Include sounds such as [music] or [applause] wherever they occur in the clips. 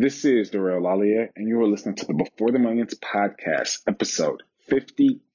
This is DeRay Olalaye, and you are listening to the Before the Millions podcast, episode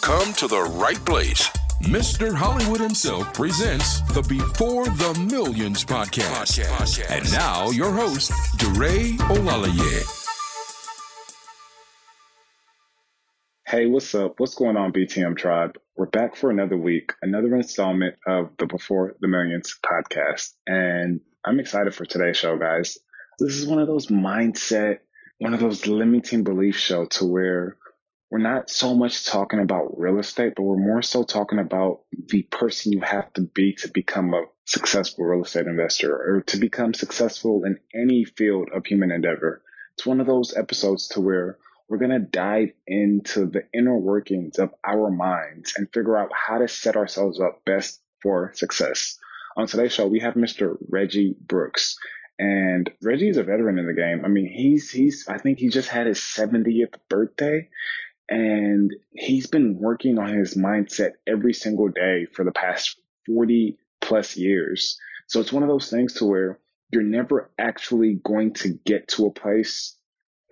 you've come to the right place. Mr. Hollywood himself presents the Before the Millions podcast. podcast. And now, your host, DeRay Olalaye. Hey, what's up? What's going on, BTM Tribe? We're back for another week, another installment of the Before the Millions podcast. And I'm excited for today's show, guys. This is one of those mindset, one of those limiting belief show to where we're not so much talking about real estate, but we're more so talking about the person you have to be to become a successful real estate investor or to become successful in any field of human endeavor. It's one of those episodes to where we're going to dive into the inner workings of our minds and figure out how to set ourselves up best for success. On today's show, we have Mr. Reggie Brooks. And Reggie is a veteran in the game. I mean, he's, he's, I think he just had his 70th birthday and he's been working on his mindset every single day for the past 40 plus years. So it's one of those things to where you're never actually going to get to a place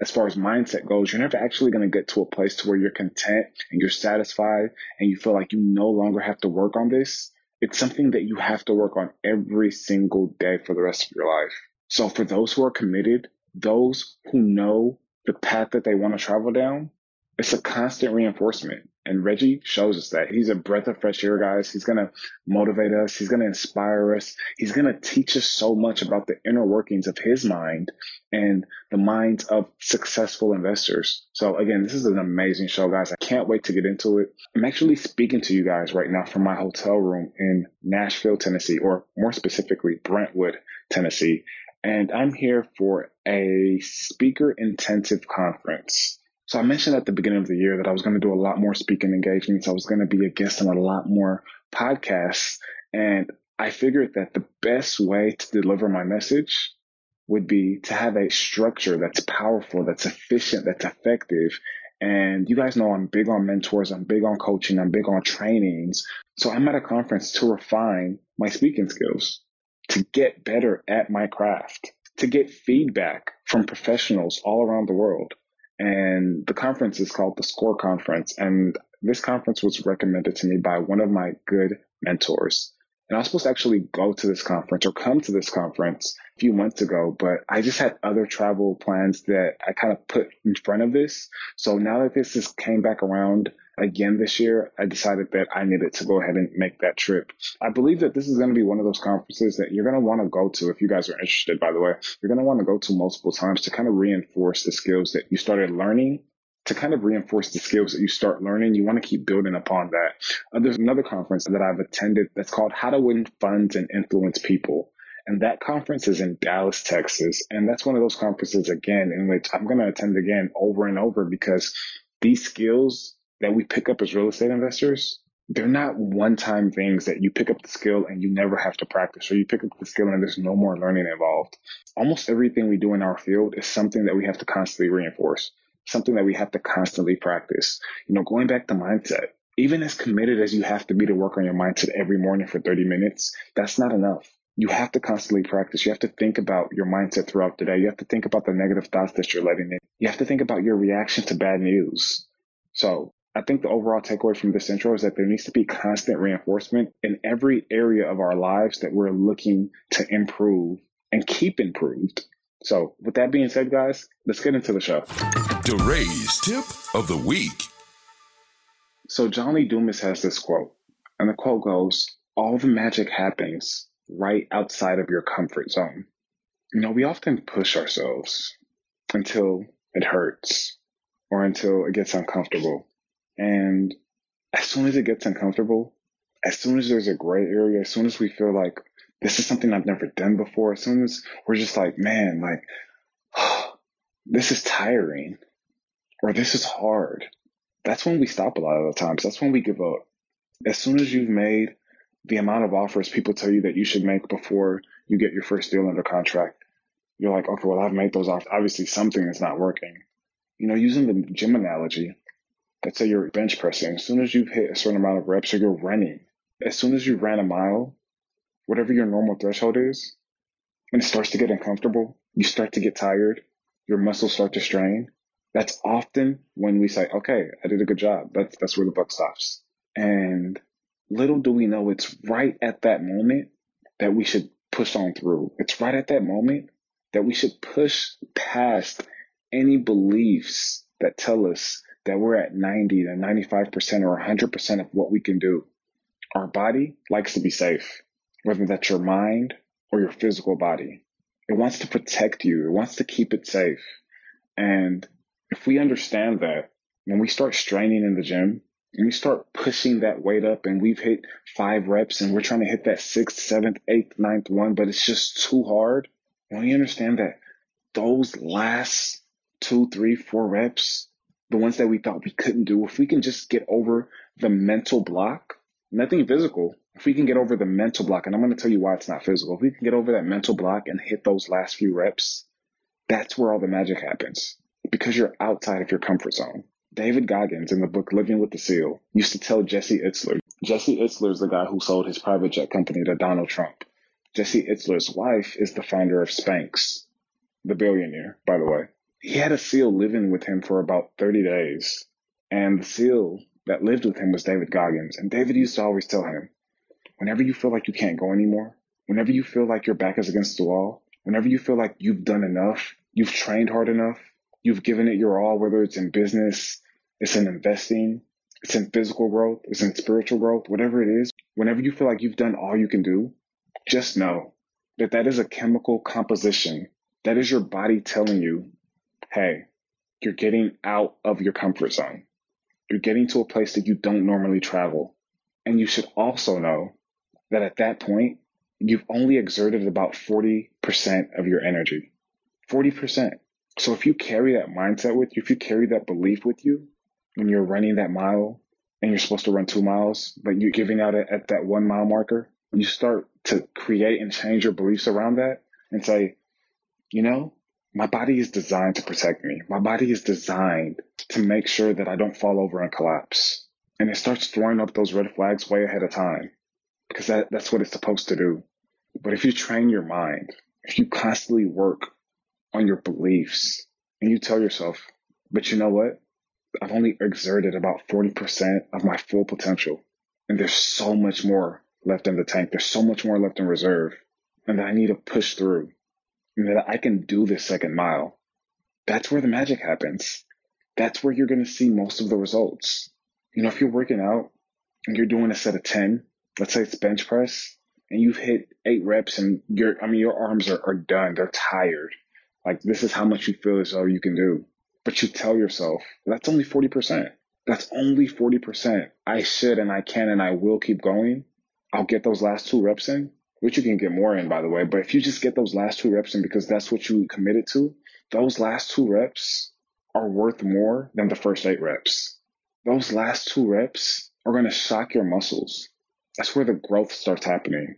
as far as mindset goes, you're never actually going to get to a place to where you're content and you're satisfied and you feel like you no longer have to work on this. It's something that you have to work on every single day for the rest of your life. So for those who are committed, those who know the path that they want to travel down, it's a constant reinforcement. And Reggie shows us that. He's a breath of fresh air, guys. He's going to motivate us. He's going to inspire us. He's going to teach us so much about the inner workings of his mind and the minds of successful investors. So again, this is an amazing show, guys. I can't wait to get into it. I'm actually speaking to you guys right now from my hotel room in Nashville, Tennessee, or more specifically, Brentwood, Tennessee. And I'm here for a speaker intensive conference so I mentioned at the beginning of the year that I was going to do a lot more speaking engagements. I was going to be a guest on a lot more podcasts. And I figured that the best way to deliver my message would be to have a structure that's powerful, that's efficient, that's effective. And you guys know I'm big on mentors. I'm big on coaching. I'm big on trainings. So I'm at a conference to refine my speaking skills, to get better at my craft, to get feedback from professionals all around the world. And the conference is called the SCORE Conference. And this conference was recommended to me by one of my good mentors. And I was supposed to actually go to this conference or come to this conference a few months ago, but I just had other travel plans that I kind of put in front of this. So now that this has came back around, again this year, I decided that I needed to go ahead and make that trip. I believe that this is going to be one of those conferences that you're going to want to go to if you guys are interested, by the way. You're going to want to go to multiple times to kind of reinforce the skills that you started learning to kind of reinforce the skills that you start learning, you want to keep building upon that. Uh, there's another conference that I've attended that's called How to Win Funds and Influence People. And that conference is in Dallas, Texas. And that's one of those conferences again, in which I'm going to attend again over and over because these skills that we pick up as real estate investors, they're not one time things that you pick up the skill and you never have to practice or you pick up the skill and there's no more learning involved. Almost everything we do in our field is something that we have to constantly reinforce, something that we have to constantly practice. You know, going back to mindset, even as committed as you have to be to work on your mindset every morning for 30 minutes, that's not enough. You have to constantly practice. You have to think about your mindset throughout the day. You have to think about the negative thoughts that you're letting in. You have to think about your reaction to bad news. So I think the overall takeaway from this intro is that there needs to be constant reinforcement in every area of our lives that we're looking to improve and keep improved. So, with that being said, guys, let's get into the show. DeRay's tip of the week. So, John Lee Dumas has this quote, and the quote goes All the magic happens right outside of your comfort zone. You know, we often push ourselves until it hurts or until it gets uncomfortable. And as soon as it gets uncomfortable, as soon as there's a gray area, as soon as we feel like this is something I've never done before, as soon as we're just like, man, like, oh, [sighs] this is tiring or this is hard, that's when we stop a lot of the times. That's when we give up. As soon as you've made the amount of offers people tell you that you should make before you get your first deal under contract, you're like, okay, well, I've made those offers. Obviously, something is not working. You know, using the gym analogy, let's say you're bench pressing. As soon as you've hit a certain amount of reps or you're running, as soon as you ran a mile, whatever your normal threshold is, when it starts to get uncomfortable, you start to get tired, your muscles start to strain. That's often when we say, okay, I did a good job. That's, that's where the buck stops. And little do we know it's right at that moment that we should push on through. It's right at that moment that we should push past any beliefs that tell us that we're at 90 to 95% or 100% of what we can do. Our body likes to be safe, whether that's your mind or your physical body. It wants to protect you. It wants to keep it safe. And if we understand that, when we start straining in the gym, and we start pushing that weight up and we've hit five reps and we're trying to hit that sixth, seventh, eighth, ninth one, but it's just too hard. When we understand that those last two, three, four reps, the ones that we thought we couldn't do, if we can just get over the mental block, nothing physical, if we can get over the mental block, and I'm going to tell you why it's not physical, if we can get over that mental block and hit those last few reps, that's where all the magic happens because you're outside of your comfort zone. David Goggins in the book Living with the SEAL used to tell Jesse Itzler. Jesse Itzler is the guy who sold his private jet company to Donald Trump. Jesse Itzler's wife is the founder of Spanx, the billionaire, by the way. He had a SEAL living with him for about 30 days. And the SEAL that lived with him was David Goggins. And David used to always tell him, whenever you feel like you can't go anymore, whenever you feel like your back is against the wall, whenever you feel like you've done enough, you've trained hard enough, you've given it your all, whether it's in business, it's in investing, it's in physical growth, it's in spiritual growth, whatever it is, whenever you feel like you've done all you can do, just know that that is a chemical composition. That is your body telling you, hey, you're getting out of your comfort zone. You're getting to a place that you don't normally travel. And you should also know that at that point, you've only exerted about 40% of your energy. 40%. So if you carry that mindset with you, if you carry that belief with you when you're running that mile and you're supposed to run two miles, but you're giving out at, at that one mile marker, you start to create and change your beliefs around that and say, you know, my body is designed to protect me. My body is designed to make sure that I don't fall over and collapse. And it starts throwing up those red flags way ahead of time because that, that's what it's supposed to do. But if you train your mind, if you constantly work on your beliefs and you tell yourself, but you know what? I've only exerted about 40% of my full potential. And there's so much more left in the tank. There's so much more left in reserve and that I need to push through and that I can do this second mile. That's where the magic happens. That's where you're going to see most of the results. You know, if you're working out and you're doing a set of 10, let's say it's bench press and you've hit eight reps and your, I mean, your arms are, are done. They're tired. Like this is how much you feel as though you can do. But you tell yourself, that's only 40%. That's only 40%. I should and I can and I will keep going. I'll get those last two reps in, which you can get more in, by the way. But if you just get those last two reps in because that's what you committed to, those last two reps are worth more than the first eight reps. Those last two reps are going to shock your muscles. That's where the growth starts happening.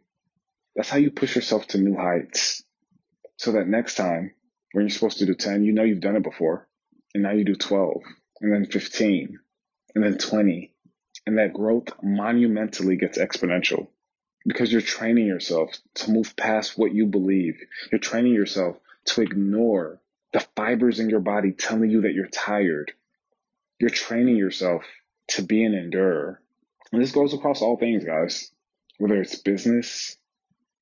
That's how you push yourself to new heights. So that next time when you're supposed to do 10, you know you've done it before. And now you do 12 and then 15 and then 20. And that growth monumentally gets exponential because you're training yourself to move past what you believe. You're training yourself to ignore the fibers in your body telling you that you're tired. You're training yourself to be an endurer. And this goes across all things, guys. Whether it's business,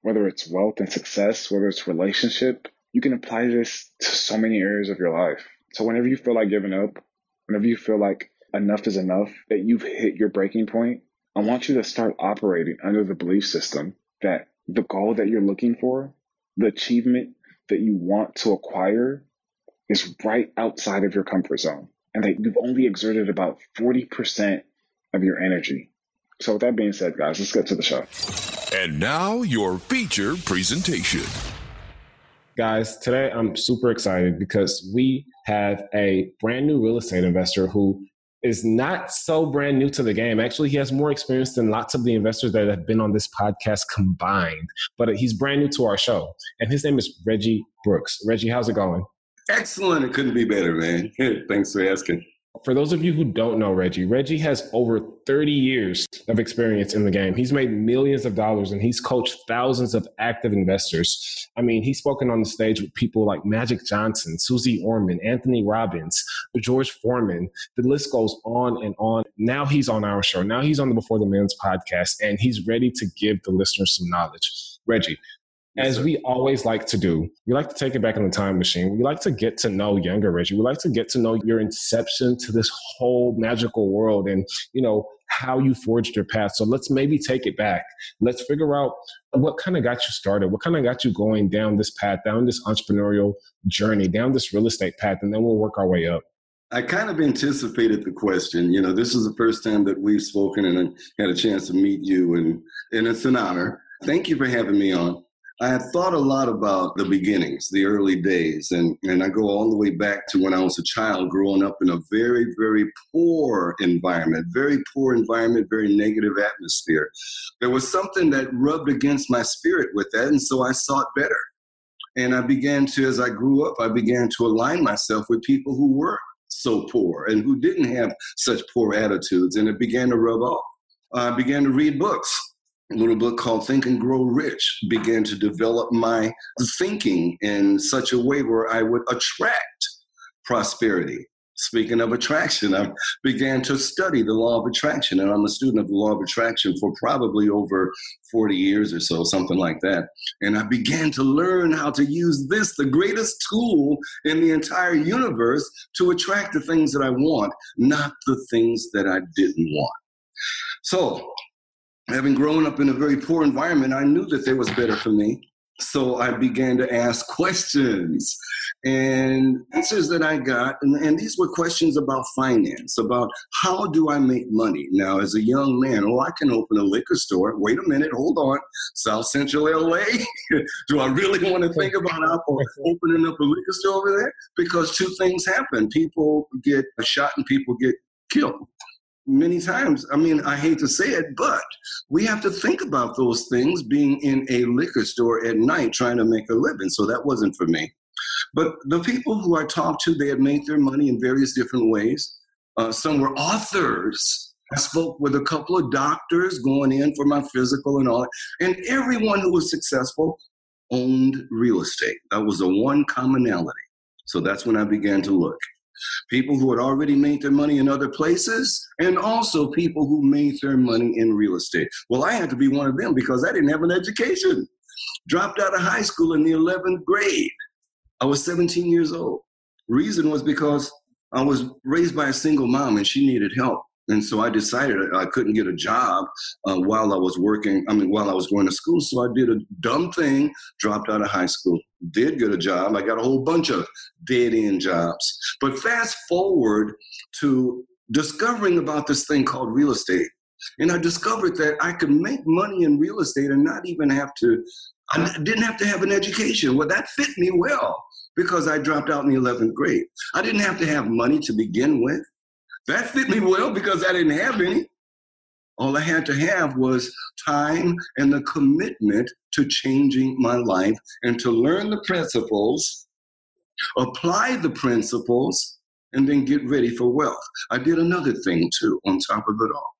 whether it's wealth and success, whether it's relationship, you can apply this to so many areas of your life. So whenever you feel like giving up, whenever you feel like enough is enough, that you've hit your breaking point, I want you to start operating under the belief system that the goal that you're looking for, the achievement that you want to acquire is right outside of your comfort zone and that you've only exerted about 40% of your energy. So with that being said, guys, let's get to the show. And now your feature presentation. Guys, today I'm super excited because we have a brand new real estate investor who is not so brand new to the game. Actually, he has more experience than lots of the investors that have been on this podcast combined, but he's brand new to our show. And his name is Reggie Brooks. Reggie, how's it going? Excellent. It couldn't be better, man. [laughs] Thanks for asking. For those of you who don't know Reggie, Reggie has over 30 years of experience in the game. He's made millions of dollars and he's coached thousands of active investors. I mean, he's spoken on the stage with people like Magic Johnson, Suze Orman, Anthony Robbins, George Foreman. The list goes on and on. Now he's on our show. Now he's on the Before the Millions podcast and he's ready to give the listeners some knowledge. Reggie, as we always like to do, we like to take it back in the time machine. We like to get to know younger Reggie. We like to get to know your inception to this whole magical world and, you know, how you forged your path. So let's maybe take it back. Let's figure out what kind of got you started, what kind of got you going down this path, down this entrepreneurial journey, down this real estate path, and then we'll work our way up. I kind of anticipated the question. You know, this is the first time that we've spoken and I had a chance to meet you, and, and it's an honor. Thank you for having me on. I had thought a lot about the beginnings, the early days, and, and I go all the way back to when I was a child growing up in a very, very poor environment, very poor environment, very negative atmosphere. There was something that rubbed against my spirit with that, and so I sought better. And I began to, as I grew up, I began to align myself with people who were so poor and who didn't have such poor attitudes, and it began to rub off. I began to read books little book called Think and Grow Rich began to develop my thinking in such a way where I would attract prosperity. Speaking of attraction, I began to study the law of attraction, and I'm a student of the law of attraction for probably over 40 years or so, something like that. And I began to learn how to use this, the greatest tool in the entire universe, to attract the things that I want, not the things that I didn't want. So having grown up in a very poor environment, I knew that there was better for me. So I began to ask questions and answers that I got. And, and, these were questions about finance, about how do I make money? Now, as a young man, oh, I can open a liquor store. Wait a minute, hold on. South Central LA? [laughs] do I really want to think about opening up a liquor store over there? Because two things happen people get shot and people get killed many times. I mean, I hate to say it, but we have to think about those things being in a liquor store at night trying to make a living. So that wasn't for me. But the people who I talked to, they had made their money in various different ways. Uh, some were authors. I spoke with a couple of doctors going in for my physical and all. And everyone who was successful owned real estate. That was the one commonality. So that's when I began to look people who had already made their money in other places, and also people who made their money in real estate. Well, I had to be one of them because I didn't have an education. Dropped out of high school in the 11th grade. I was 17 years old. Reason was because I was raised by a single mom and she needed help. And so I decided I couldn't get a job uh, while I was working, I mean, while I was going to school. So I did a dumb thing, dropped out of high school, did get a job. I got a whole bunch of dead end jobs. But fast forward to discovering about this thing called real estate. And I discovered that I could make money in real estate and not even have to, I didn't have to have an education. Well, that fit me well because I dropped out in the 11th grade. I didn't have to have money to begin with. That fit me well because I didn't have any. All I had to have was time and the commitment to changing my life and to learn the principles, apply the principles, and then get ready for wealth. I did another thing too on top of it all.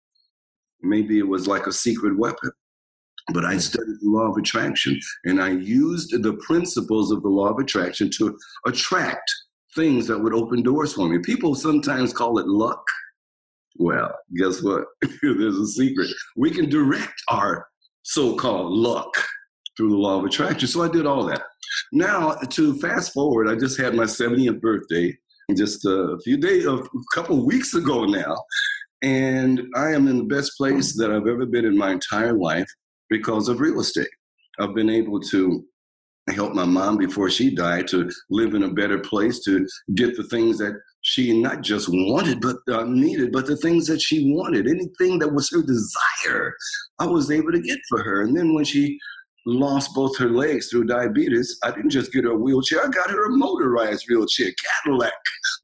Maybe it was like a secret weapon, but I studied the law of attraction and I used the principles of the law of attraction to attract things that would open doors for me. People sometimes call it luck. Well, guess what? [laughs] There's a secret. We can direct our so called luck through the law of attraction. So I did all that. Now, to fast forward, I just had my 70th birthday just a few days, a couple weeks ago now. And I am in the best place that I've ever been in my entire life because of real estate. I've been able to help my mom before she died to live in a better place, to get the things that she not just wanted but uh, needed, but the things that she wanted, anything that was her desire, I was able to get for her. And then when she lost both her legs through diabetes, I didn't just get her a wheelchair, I got her a motorized wheelchair, Cadillac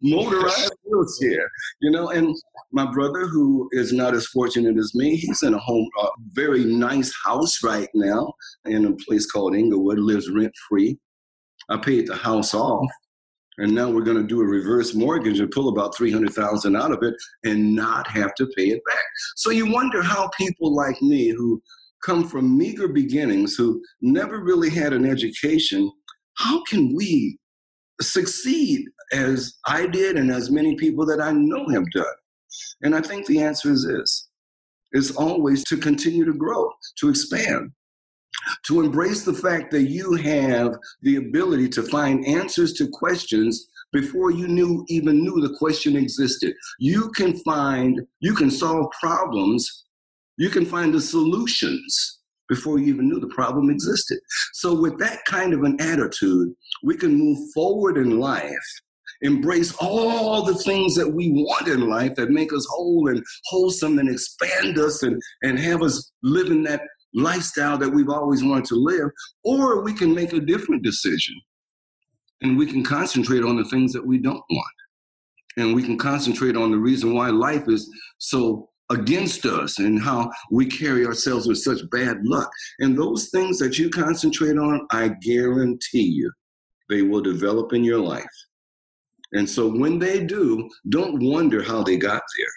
motorized wheelchair, you know. And my brother, who is not as fortunate as me, he's in a home, a very nice house right now in a place called Inglewood, lives rent free. I paid the house off. And now we're going to do a reverse mortgage and pull about 300,000 out of it and not have to pay it back. So you wonder how people like me who come from meager beginnings, who never really had an education, how can we succeed as I did and as many people that I know have done? And I think the answer is this is always to continue to grow, to expand, to embrace the fact that you have the ability to find answers to questions before you knew even knew the question existed. You can find, you can solve problems you can find the solutions before you even knew the problem existed. So, with that kind of an attitude, we can move forward in life, embrace all the things that we want in life that make us whole and wholesome and expand us and, and have us live in that lifestyle that we've always wanted to live. Or we can make a different decision and we can concentrate on the things that we don't want. And we can concentrate on the reason why life is so against us and how we carry ourselves with such bad luck. And those things that you concentrate on, I guarantee you, they will develop in your life. And so when they do, don't wonder how they got there.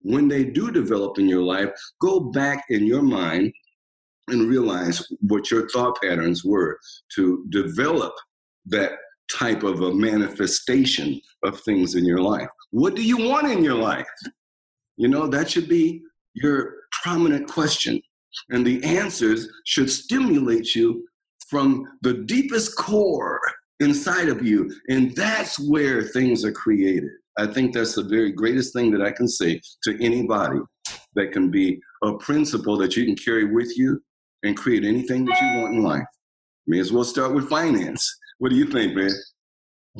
When they do develop in your life, go back in your mind and realize what your thought patterns were to develop that type of a manifestation of things in your life. What do you want in your life? You know, that should be your prominent question. And the answers should stimulate you from the deepest core inside of you. And that's where things are created. I think that's the very greatest thing that I can say to anybody that can be a principle that you can carry with you and create anything that you want in life. May as well start with finance. What do you think, man?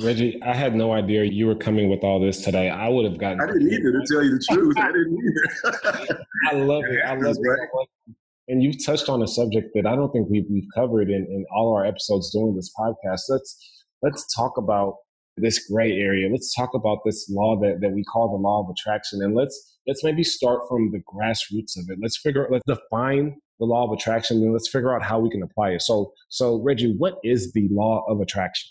Reggie, I had no idea you were coming with all this today. I would have gotten. I didn't either, to tell you the [laughs] truth. I didn't either. I love it. I love it. And you've touched on a subject that I don't think we've, we've covered in, in all our episodes doing this podcast. Let's let's talk about this gray area. Let's talk about this law that, that we call the law of attraction. And let's let's maybe start from the grassroots of it. Let's figure out let's define the law of attraction and let's figure out how we can apply it. So so Reggie, what is the law of attraction?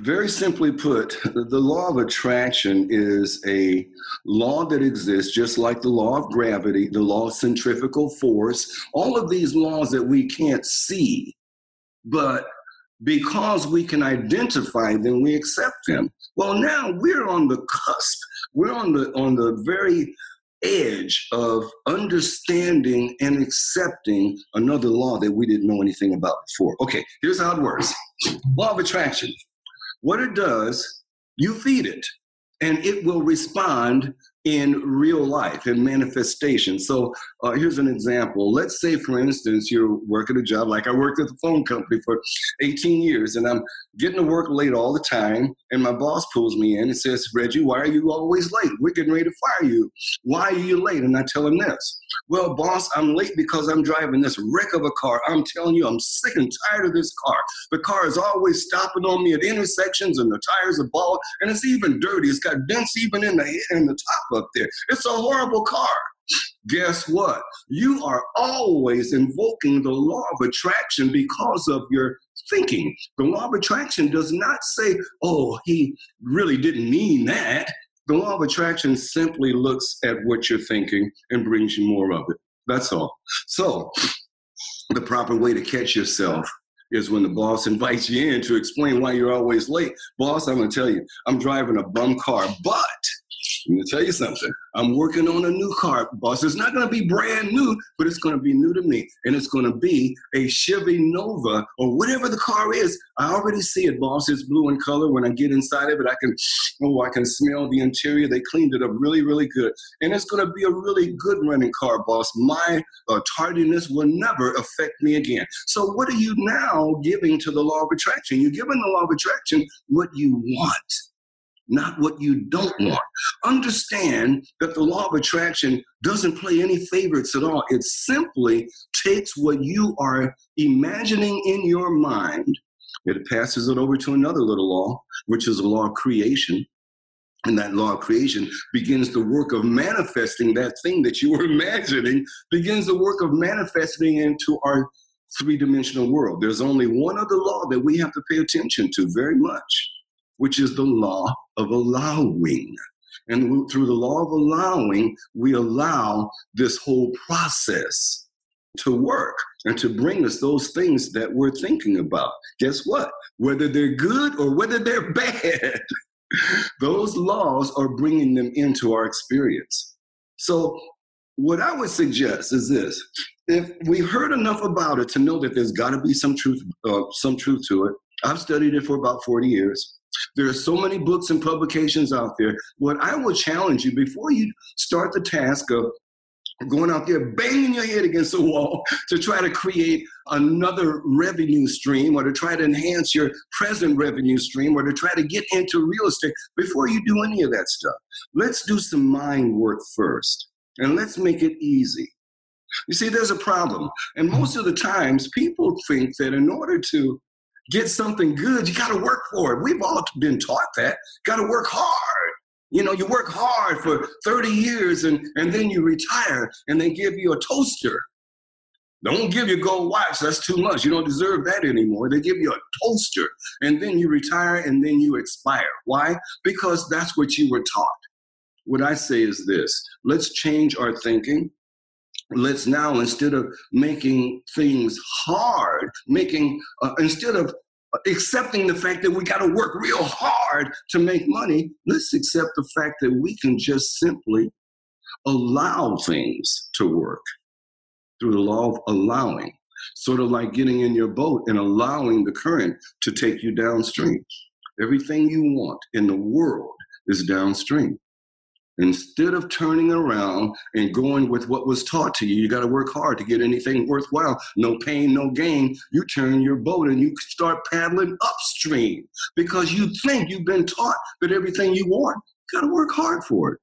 Very simply put, the law of attraction is a law that exists just like the law of gravity, the law of centrifugal force, all of these laws that we can't see, but because we can identify them, we accept them. Well, now we're on the cusp. We're on the on the very edge of understanding and accepting another law that we didn't know anything about before. Okay, here's how it works. Law of attraction. What it does, you feed it, and it will respond in real life, in manifestation. So uh, here's an example. Let's say, for instance, you're working a job like I worked at the phone company for 18 years, and I'm getting to work late all the time, and my boss pulls me in and says, Reggie, why are you always late? We're getting ready to fire you. Why are you late? And I tell him this. Well, boss, I'm late because I'm driving this wreck of a car. I'm telling you, I'm sick and tired of this car. The car is always stopping on me at intersections, and the tires are bald, and it's even dirty. It's got dents even in the in the top up there. It's a horrible car. Guess what? You are always invoking the law of attraction because of your thinking. The law of attraction does not say, oh, he really didn't mean that. The law of attraction simply looks at what you're thinking and brings you more of it. That's all. So, the proper way to catch yourself is when the boss [laughs] invites you in to explain why you're always late. Boss, I'm going to tell you, I'm driving a bum car, but I'm going to tell you something. I'm working on a new car, boss. It's not going to be brand new, but it's going to be new to me. And it's going to be a Chevy Nova or whatever the car is. I already see it, boss. It's blue in color. When I get inside of it, I can, oh, I can smell the interior. They cleaned it up really, really good. And it's going to be a really good running car, boss. My uh, tardiness will never affect me again. So what are you now giving to the law of attraction? You're giving the law of attraction what you want not what you don't want. Understand that the law of attraction doesn't play any favorites at all. It simply takes what you are imagining in your mind, it passes it over to another little law, which is the law of creation. And that law of creation begins the work of manifesting that thing that you were [laughs] imagining, begins the work of manifesting into our three dimensional world. There's only one other law that we have to pay attention to very much which is the law of allowing. And through the law of allowing, we allow this whole process to work and to bring us those things that we're thinking about. Guess what? Whether they're good or whether they're [laughs] bad, those laws are bringing them into our experience. So, what I would suggest is this: if we heard enough about it to know that there's got to be some truth, uh, some truth to it. I've studied it for about 40 years. There are so many books and publications out there. What I will challenge you before you start the task of going out there banging your head against the wall [laughs] to try to create another revenue stream or to try to enhance your present revenue stream or to try to get into real estate before you do any of that stuff. Let's do some mind work first and let's make it easy. You see, there's a problem. And most of the times, people think that in order to get something good, you got to work for it. We've all been taught that. Got to work hard. You know, you work hard for 30 years and, and then you retire and they give you a toaster. Don't give you gold watch, that's too much. You don't deserve that anymore. They give you a toaster and then you retire and then you expire. Why? Because that's what you were taught. What I say is this let's change our thinking let's now instead of making things hard making uh, instead of accepting the fact that we got to work real hard to make money let's accept the fact that we can just simply allow things to work through the law of allowing. Sort of like getting in your boat and allowing the current to take you downstream. Everything you want in the world is downstream Instead of turning around and going with what was taught to you, you got to work hard to get anything worthwhile. No pain, no gain. You turn your boat and you start paddling upstream because you think you've been taught that everything you want, you got to work hard for it.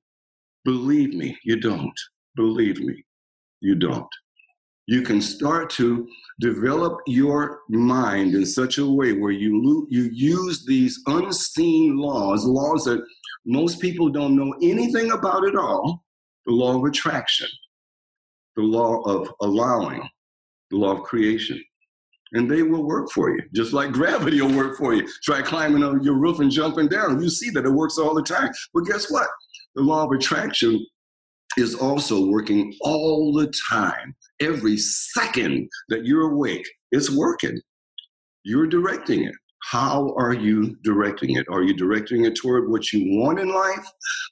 Believe me, you don't. Believe me, you don't. You can start to develop your mind in such a way where you you use these unseen laws, laws that most people don't know anything about it all the law of attraction, the law of allowing, the law of creation. And they will work for you, just like gravity will work for you. Try climbing on your roof and jumping down. You see that it works all the time. But guess what? The law of attraction is also working all the time. Every second that you're awake, it's working. You're directing it. How are you directing it? Are you directing it toward what you want in life?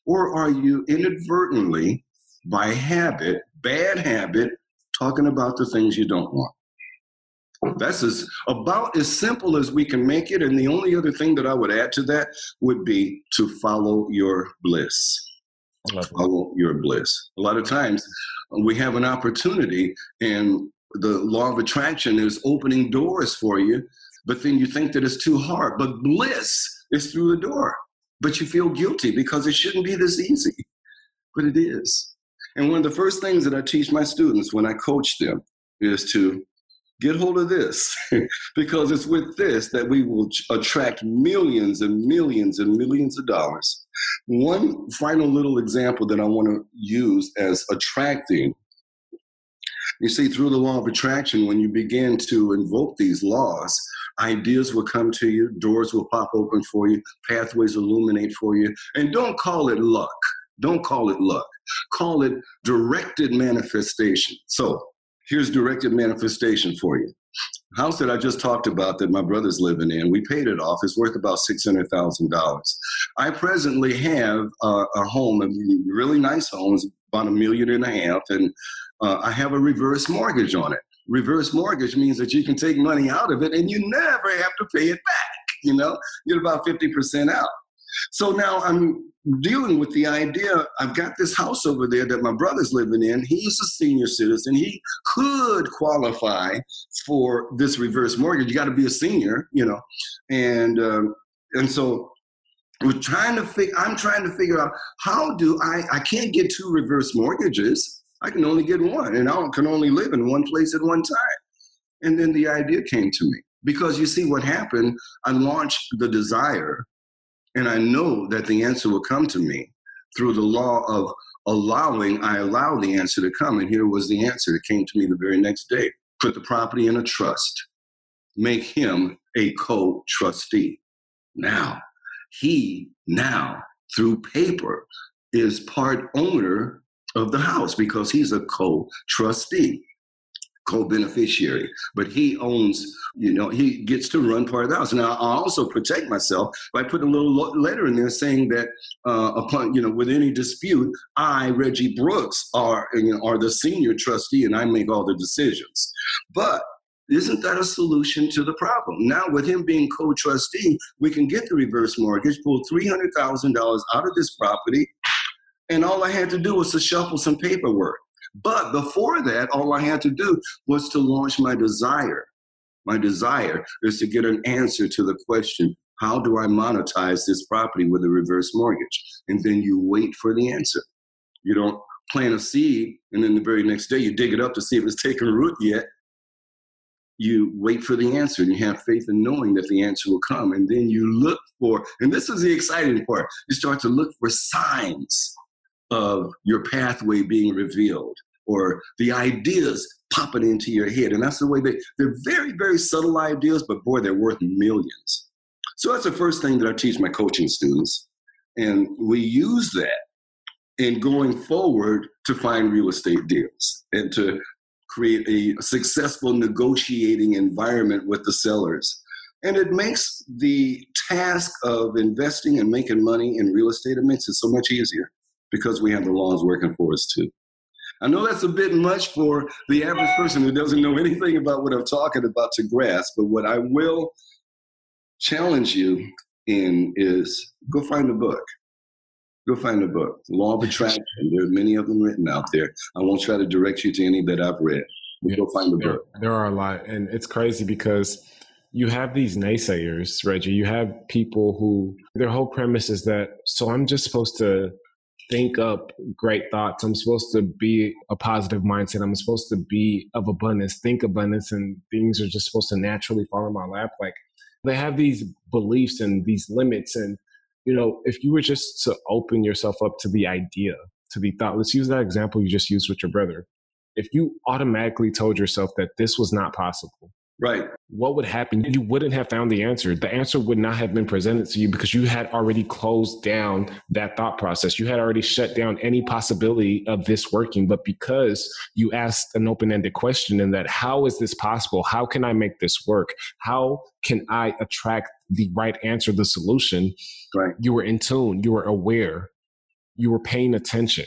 Or are you inadvertently, by habit, bad habit, talking about the things you don't want? That's as about as simple as we can make it. And the only other thing that I would add to that would be to follow your bliss. Follow your bliss. A lot of times uh, we have an opportunity and the law of attraction is opening doors for you but then you think that it's too hard. But bliss is through the door. But you feel guilty because it shouldn't be this easy. But it is. And one of the first things that I teach my students when I coach them is to get hold of this [laughs] because it's with this that we will attract millions and millions and millions of dollars. One final little example that I want to use as attracting you see, through the law of attraction, when you begin to invoke these laws, ideas will come to you, doors will pop open for you, pathways illuminate for you. And don't call it luck. Don't call it luck. Call it directed manifestation. So here's directed manifestation for you. House that I just talked about that my brother's living in, we paid it off. It's worth about six hundred thousand dollars. I presently have uh, a home, a really nice home, it's about a million and a half, and uh, I have a reverse mortgage on it. Reverse mortgage means that you can take money out of it and you never have to pay it back. You know, get about fifty percent out. So now I'm dealing with the idea I've got this house over there that my brother's living in. He's a senior citizen. He could qualify for this reverse mortgage. You got to be a senior, you know, and um, and so we're trying to figure. I'm trying to figure out how do I? I can't get two reverse mortgages. I can only get one, and I can only live in one place at one time. And then the idea came to me because you see what happened. I launched the desire and I know that the answer will come to me through the law of allowing, I allow the answer to come. And here was the answer. It came to me the very next day. Put the property in a trust, make him a co trustee. Now, he now, through paper, is part owner of the house because he's a co trustee co-beneficiary, but he owns, you know, he gets to run part of the house. Now, I also protect myself by putting a little letter in there saying that uh, upon, you know, with any dispute, I, Reggie Brooks, are, you know, are the senior trustee and I make all the decisions. But isn't that a solution to the problem? Now, with him being co-trustee, we can get the reverse mortgage, pull $300,000 out of this property, and all I had to do was to shuffle some paperwork. But before that, all I had to do was to launch my desire. My desire is to get an answer to the question how do I monetize this property with a reverse mortgage? And then you wait for the answer. You don't plant a seed and then the very next day you dig it up to see if it's [laughs] taken root yet. You wait for the answer and you have faith in knowing that the answer will come. And then you look for, and this is the exciting part, you start to look for signs of your pathway being revealed or the ideas popping into your head. And that's the way they, they're very, very subtle ideas, but boy, they're worth millions. So that's the first thing that I teach my coaching students. And we use that in going forward to find real estate deals and to create a successful negotiating environment with the sellers. And it makes the task of investing and making money in real estate, it makes it so much easier because we have the laws working for us too. I know that's a bit much for the average person who doesn't know anything about what I'm talking about to grasp, but what I will challenge you in is go find a book. Go find a book. Law of Attraction. There are many of them written out there. I won't try to direct you to any that I've read. But go find a there, book. There are a lot. And it's crazy because you have these naysayers, Reggie. You have people who their whole premise is that, so I'm just supposed to think up great thoughts. I'm supposed to be a positive mindset. I'm supposed to be of abundance, think abundance, and things are just supposed to naturally fall in my lap. Like they have these beliefs and these limits. And, you know, if you were just to open yourself up to the idea, to the thought, let's use that example you just used with your brother. If you automatically told yourself that this was not possible, Right. What would happen? You wouldn't have found the answer. The answer would not have been presented to you because you had already closed down that thought process. You had already shut down any possibility of this working. But because you asked an open ended question in that, how is this possible? How can I make this work? How can I attract the right answer, the solution? Right. You were in tune, you were aware, you were paying attention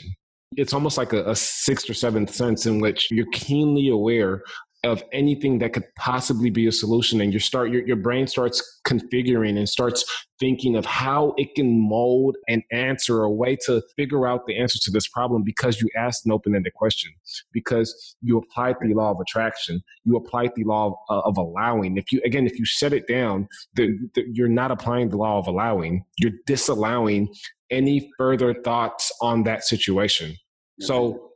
it's almost like a, a, sixth or seventh sense in which you're keenly aware of anything that could possibly be a solution and you start your, your brain starts configuring and starts thinking of how it can mold an answer a way to figure out the answer to this problem because you asked an open-ended question. Because you applied the law of attraction you applied the law of, uh, of allowing. If you again if you shut it down the, the, you're not applying the law of allowing. You're disallowing any further thoughts on that situation. So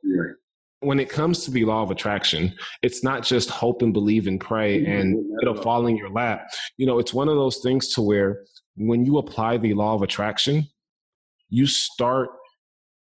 when it comes to the law of attraction, it's not just hope and believe and pray mm-hmm. and it'll fall in your lap. You know, it's one of those things to where when you apply the law of attraction, you start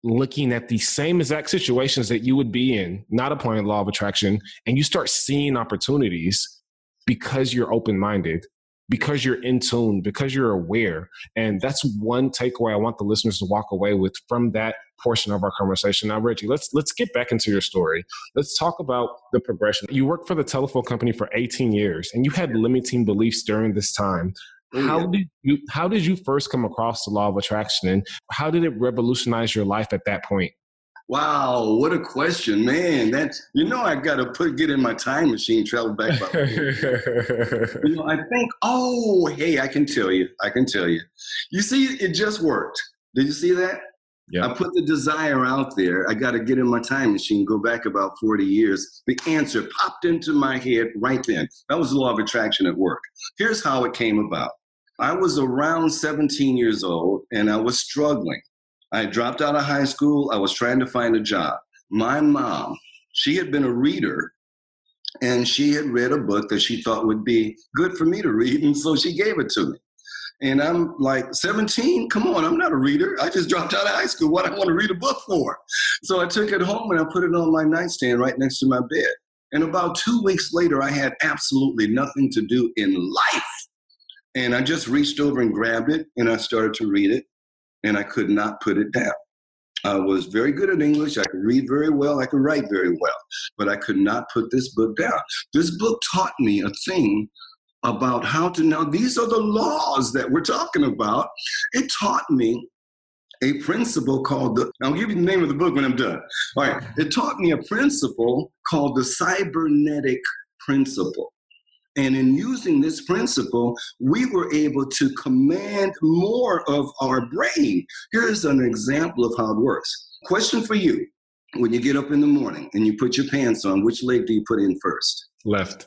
looking at the same exact situations that you would be in, not applying the law of attraction, and you start seeing opportunities because you're open minded because you're in tune, because you're aware. And that's one takeaway I want the listeners to walk away with from that portion of our conversation. Now, Reggie, let's let's get back into your story. Let's talk about the progression. You worked for the telephone company for 18 years and you had limiting beliefs during this time. Oh, how did you how did you first come across the law of attraction and how did it revolutionize your life at that point? Wow, what a question, man! That's you know I got to put get in my time machine, travel back. By you know, I think, oh, hey, I can tell you, I can tell you. You see, it just worked. Did you see that? Yeah. I put the desire out there. I got to get in my time machine, go back about 40 years. The answer popped into my head right then. That was the law of attraction at work. Here's how it came about. I was around 17 years old and I was struggling. I dropped out of high school. I was trying to find a job. My mom, she had been a reader and she had read a book that she thought would be good for me to read. And so she gave it to me. And I'm like, 17? Come on, I'm not a reader. I just dropped out of high school. What do I want to read a book for? So I took it home and I put it on my nightstand right next to my bed. And about two weeks later, I had absolutely nothing to do in life. And I just reached over and grabbed it and I started to read it and I could not put it down. I was very good at English. I could read very well. I could write very well, but I could not put this book down. This book taught me a thing about how to now, these are the laws that we're talking about. It taught me a principle called the, I'll give you the name of the book when I'm done. All right. It taught me a principle called the cybernetic principle. And in using this principle, we were able to command more of our brain. Here's an example of how it works. Question for you. When you get up in the morning and you put your pants on, which leg do you put in first? Left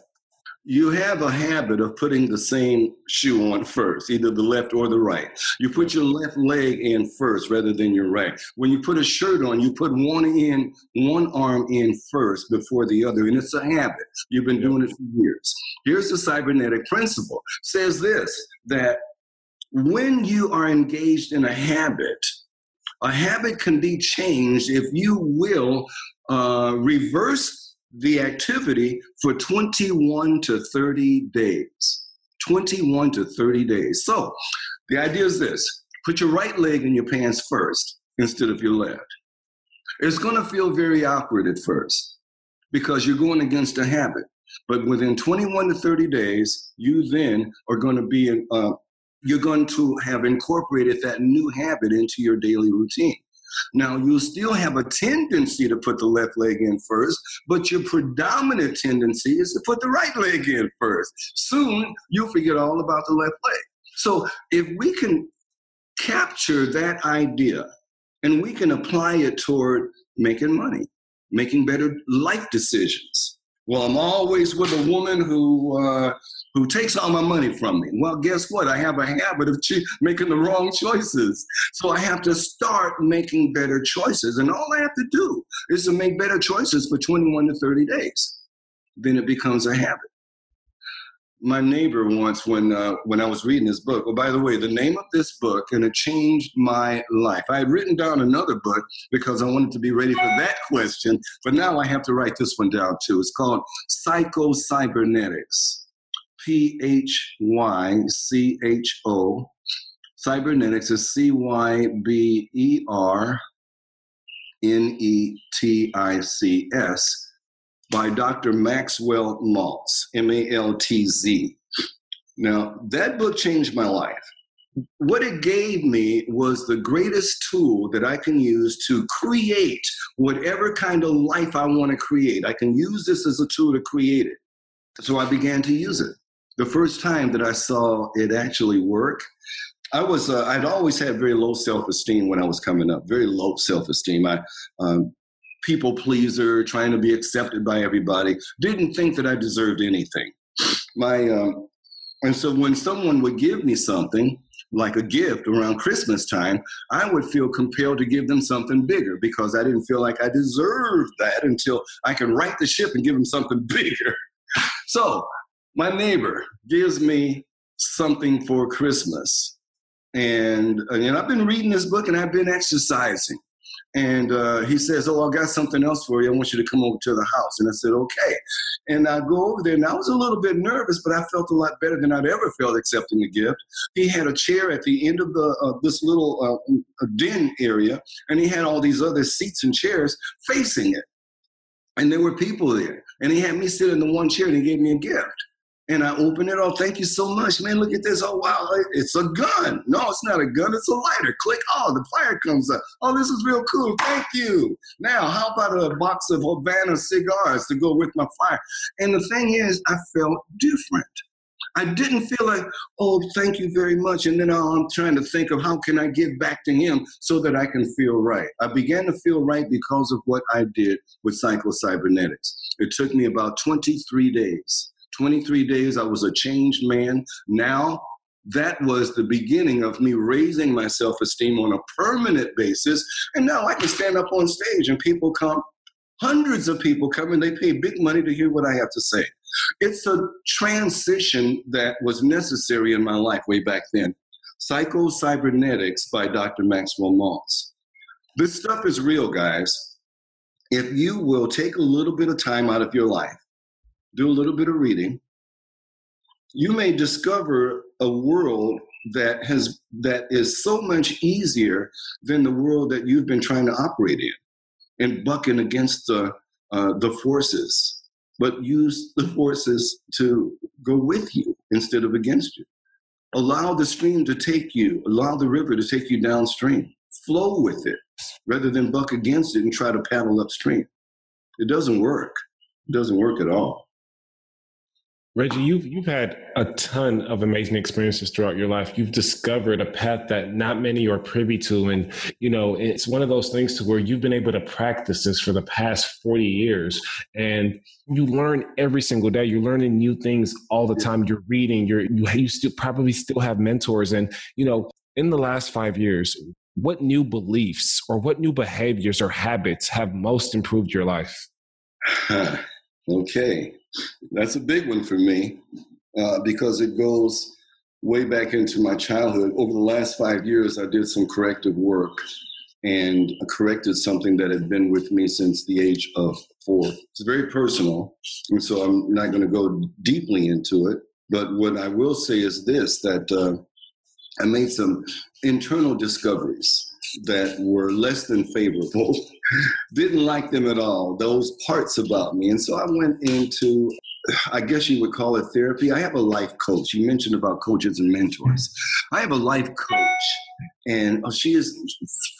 you have a habit of putting the same shoe on first, either the left or the right. You put your left leg in first rather than your right. When you put a shirt on, you put one in, one arm in first before the other, and it's a habit. You've been doing it for years. Here's the cybernetic principle. It says this that when you are engaged in a habit, a habit can be changed if you will uh, reverse the activity for 21 to 30 days. 21 to 30 days. So the idea is this put your right leg in your pants first instead of your left. It's going to feel very awkward at first because you're going against a habit. But within 21 to 30 days, you then are going to be, uh, you're going to have incorporated that new habit into your daily routine. Now, you'll still have a tendency to put the left leg in first, but your predominant tendency is to put the right leg in first. Soon, you'll forget all about the left leg. So, if we can capture that idea and we can apply it toward making money, making better life decisions. Well, I'm always with a woman who uh, who takes all my money from me. Well, guess what? I have a habit of making the wrong choices. So I have to start making better choices. And all I have to do is to make better choices for 21 to 30 days. Then it becomes a habit. My neighbor once, when uh, when I was reading this book, well, by the way, the name of this book, and it changed my life. I had written down another book because I wanted to be ready for that question, but now I have to write this one down too. It's called Psycho Cybernetics P H Y C H O. Cybernetics is C Y B E R N E T I C S by Dr. Maxwell Maltz, M A L T Z. Now, that book changed my life. What it gave me was the greatest tool that I can use to create whatever kind of life I want to create. I can use this as a tool to create it. So I began to use it the first time that I saw it actually work, I was uh, I'd always had very low self esteem when I was coming up, very low self esteem. I um, people pleaser, trying to be accepted by everybody. Didn't think that I deserved anything. My um, and so when someone would give me something like a gift around Christmas time, I would feel compelled to give them something bigger because I didn't feel like I deserved that until I could right the ship and give them something [laughs] bigger. So my neighbor gives me something for Christmas. And, and I've been reading this book and I've been exercising. And uh, he says, Oh, I got something else for you. I want you to come over to the house. And I said, Okay. And I go over there, and I was a little bit nervous, but I felt a lot better than I'd ever felt accepting a gift. He had a chair at the end of the uh, this little uh, den area, and he had all these other seats and chairs facing it. And there were people there. And he had me sit in the one chair, and he gave me a gift. And I open it. Oh, thank you so much, man. Look at this. Oh, wow. It's a gun. No, it's not a gun. It's a lighter. Click. Oh, the fire comes up. Oh, this is real cool. Thank you. Now, how about a box of Havana cigars to go with my fire? And the thing is, I felt different. I didn't feel like, oh, thank you very much. And then I'm trying to think of how can I give back to him so that I can feel right. I began to feel right because of what I did with psycho-cybernetics. It took me about 23 days 23 days, I was a changed man. Now, that was the beginning of me raising my self esteem on a permanent basis. And now I can stand up on stage and people come, hundreds of people come and they pay big money to hear what I have to say. It's a transition that was necessary in my life way back then. Psycho Cybernetics by Dr. Maxwell Maltz. This stuff is real, guys. If you will take a little bit of time out of your life do a little bit of reading, you may discover a world that has that is so much easier than the world that you've been trying to operate in and bucking against the uh, the forces but use the forces to go with you instead of against you. Allow the stream to take you allow the river to take you downstream. Flow with it rather than buck against it and try to paddle upstream. It doesn't work. It doesn't work at all Reggie, you've you've had a ton of amazing experiences throughout your life. You've discovered a path that not many are privy to, and you know it's one of those things to where you've been able to practice this for the past forty years, and you learn every single day. You're learning new things all the time. You're reading. You're you, you still probably still have mentors, and you know in the last five years, what new beliefs or what new behaviors or habits have most improved your life? [sighs] okay. That's a big one for me uh, because it goes way back into my childhood. Over the last five years, I did some corrective work and corrected something that had been with me since the age of four. It's very personal, and so I'm not going to go deeply into it. But what I will say is this that uh, I made some internal discoveries that were less than favorable. [laughs] Didn't like them at all, those parts about me. And so I went into, I guess you would call it therapy. I have a life coach. You mentioned about coaches and mentors. I have a life coach, and oh, she is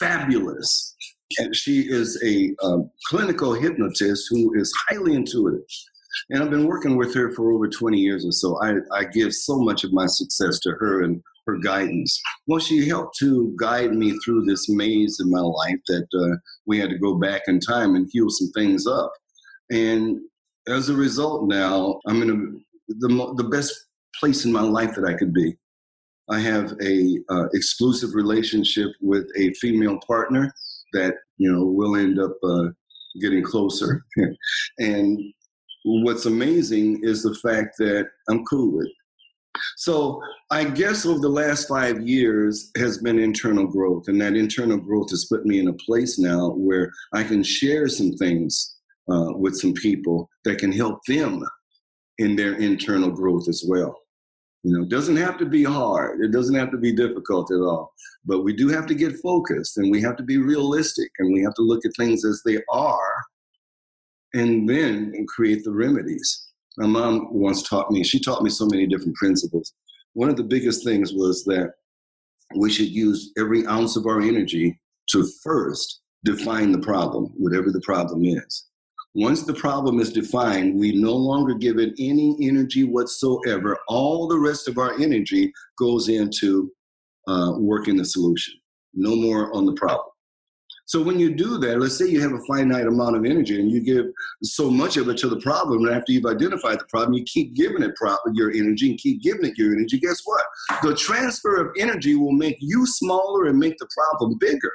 fabulous. And she is a um, clinical hypnotist who is highly intuitive. And I've been working with her for over 20 years or so. I, I give so much of my success to her and her guidance. Well, she helped to guide me through this maze in my life that uh, we had to go back in time and heal some things up. And as a result, now I'm in a, the the best place in my life that I could be. I have a uh, exclusive relationship with a female partner that you know will end up uh, getting closer. [laughs] and what's amazing is the fact that I'm cool with. So I guess over the last five years has been internal growth, and that internal growth has put me in a place now where I can share some things uh, with some people that can help them in their internal growth as well. You know, it doesn't have to be hard. It doesn't have to be difficult at all. But we do have to get focused and we have to be realistic and we have to look at things as they are and then create the remedies. My mom once taught me, she taught me so many different principles. One of the biggest things was that we should use every ounce of our energy to first define the problem, whatever the problem is. Once the problem is defined, we no longer give it any energy whatsoever. All the rest of our energy goes into uh, working the solution. No more on the problem. So when you do that, let's say you have a finite amount of energy and you give so much of it to the problem, and after you've identified the problem, you keep giving it your energy and keep giving it your energy. Guess what? The transfer of energy will make you smaller and make the problem bigger.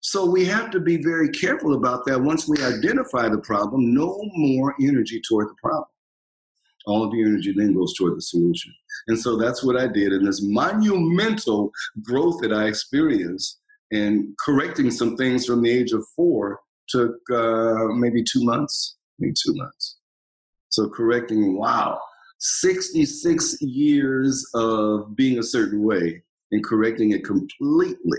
So we have to be very careful about that. Once we identify the problem, no more energy toward the problem. All of your energy then goes toward the solution. And so that's what I did. And this monumental growth that I experienced And correcting some things from the age of four took uh, maybe two months, maybe two months. So correcting, wow, 66 years of being a certain way and correcting it completely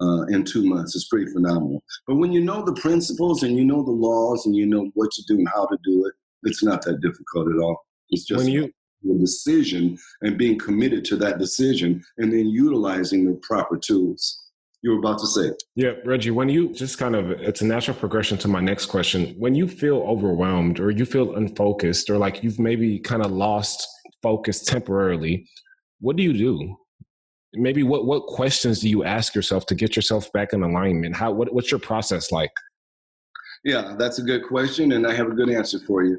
uh, in two months is pretty phenomenal. But when you know the principles and you know the laws and you know what to do and how to do it, it's not that difficult at all. It's just when you a decision and being committed to that decision and then utilizing the proper tools you were about to say. Yeah, Reggie, when you just kind of, it's a natural progression to my next question. When you feel overwhelmed or you feel unfocused or like you've maybe kind of lost focus temporarily, what do you do? Maybe what, what questions do you ask yourself to get yourself back in alignment? How, what, what's your process like? Yeah, that's a good question, and I have a good answer for you.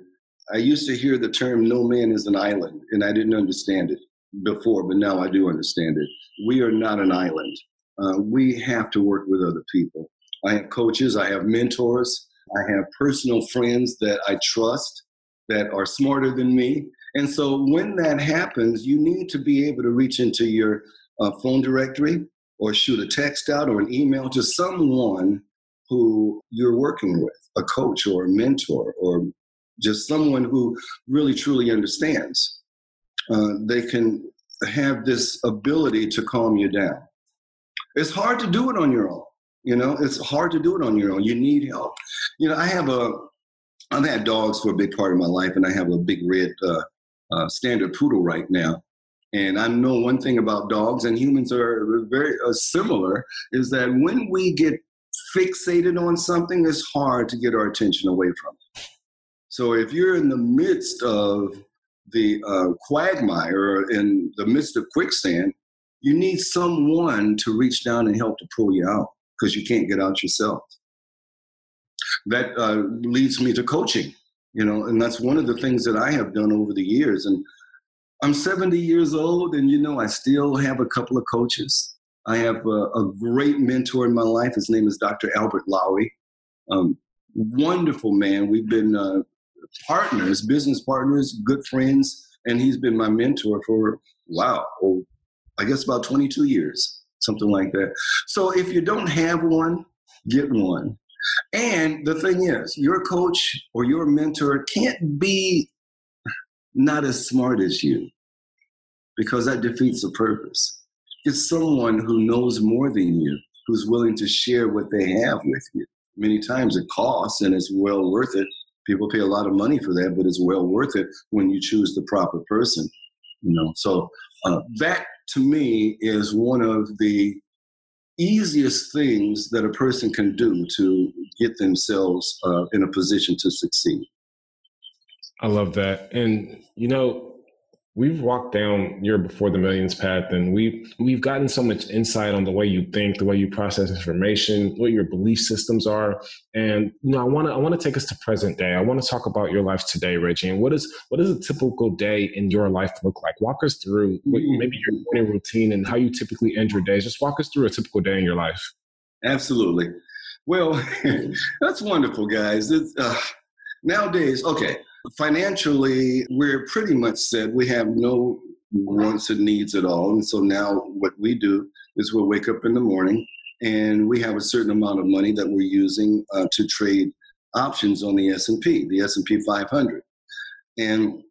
I used to hear the term no man is an island, and I didn't understand it before, but now I do understand it. We are not an island uh, we have to work with other people. I have coaches, I have mentors, I have personal friends that I trust that are smarter than me. And so when that happens, you need to be able to reach into your uh, phone directory or shoot a text out or an email to someone who you're working with, a coach or a mentor or just someone who really truly understands. Uh, they can have this ability to calm you down. It's hard to do it on your own. You know, it's hard to do it on your own. You need help. You know, I have a, I've had dogs for a big part of my life, and I have a big red uh, uh, standard poodle right now. And I know one thing about dogs and humans are very uh, similar is that when we get fixated on something, it's hard to get our attention away from it. So if you're in the midst of the uh, quagmire in the midst of quicksand, you need someone to reach down and help to pull you out because you can't get out yourself. That uh, leads me to coaching, you know, and that's one of the things that I have done over the years. And I'm 70 years old, and you know, I still have a couple of coaches. I have a, a great mentor in my life. His name is Dr. Albert Lowy. Um, wonderful man. We've been uh, partners, business partners, good friends, and he's been my mentor for wow, oh, I guess about 22 years, something like that. So if you don't have one, get one. And the thing is, your coach or your mentor can't be not as smart as you because that defeats the purpose. It's someone who knows more than you, who's willing to share what they have with you. Many times it costs and it's well worth it. People pay a lot of money for that, but it's well worth it when you choose the proper person. You know, so uh, that to me is one of the easiest things that a person can do to get themselves uh, in a position to succeed. I love that. And, you know, we've walked down your before the millions path and we've we've gotten so much insight on the way you think the way you process information what your belief systems are. And you know i want to i want to take us to present day. I want to talk about your life today reggie and what is what does a typical day in your life look like? Walk us through what, maybe your morning routine and how you typically end your days. Just walk us through a typical day in your life. Absolutely. Well [laughs] that's wonderful guys. Uh, nowadays okay Financially, we're pretty much said We have no wants and needs at all. And so now what we do is we'll wake up in the morning and we have a certain amount of money that we're using uh, to trade options on the S&P, the S&P 500. And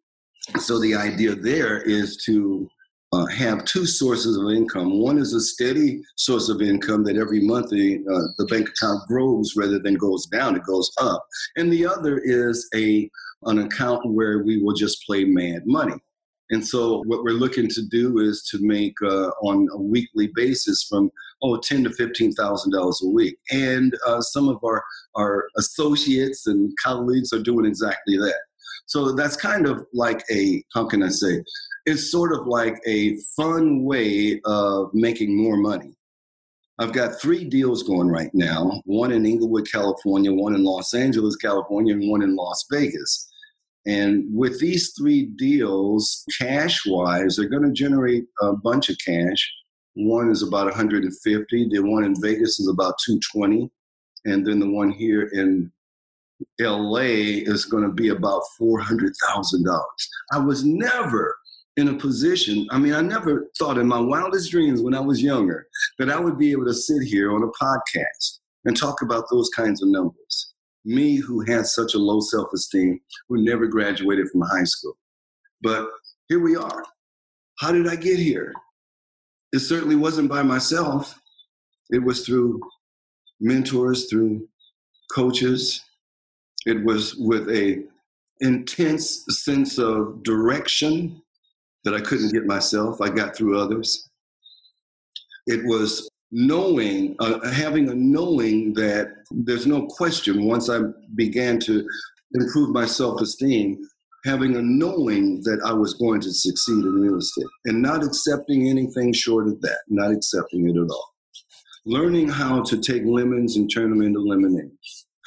so the idea there is to uh, have two sources of income. One is a steady source of income that every month the, uh, the bank account grows rather than goes down, it goes up. And the other is a an account where we will just play mad money. And so what we're looking to do is to make uh, on a weekly basis from oh ten to fifteen thousand dollars a week, and uh, some of our our associates and colleagues are doing exactly that. So that's kind of like a how can I say? It's sort of like a fun way of making more money. I've got three deals going right now one in Inglewood, California, one in Los Angeles, California, and one in Las Vegas. And with these three deals, cash wise, they're going to generate a bunch of cash. One is about 150. The one in Vegas is about 220. And then the one here in LA is going to be about $400,000. I was never in a position. I mean, I never thought in my wildest dreams when I was younger that I would be able to sit here on a podcast and talk about those kinds of numbers. Me, who had such a low self esteem, who never graduated from high school. But here we are. How did I get here? It certainly wasn't by myself, it was through mentors, through coaches. It was with a intense sense of direction that I couldn't get myself. I got through others. It was knowing, uh, having a knowing that there's no question once I began to improve my self esteem, having a knowing that I was going to succeed in real estate and not accepting anything short of that, not accepting it at all. Learning how to take lemons and turn them into lemonade.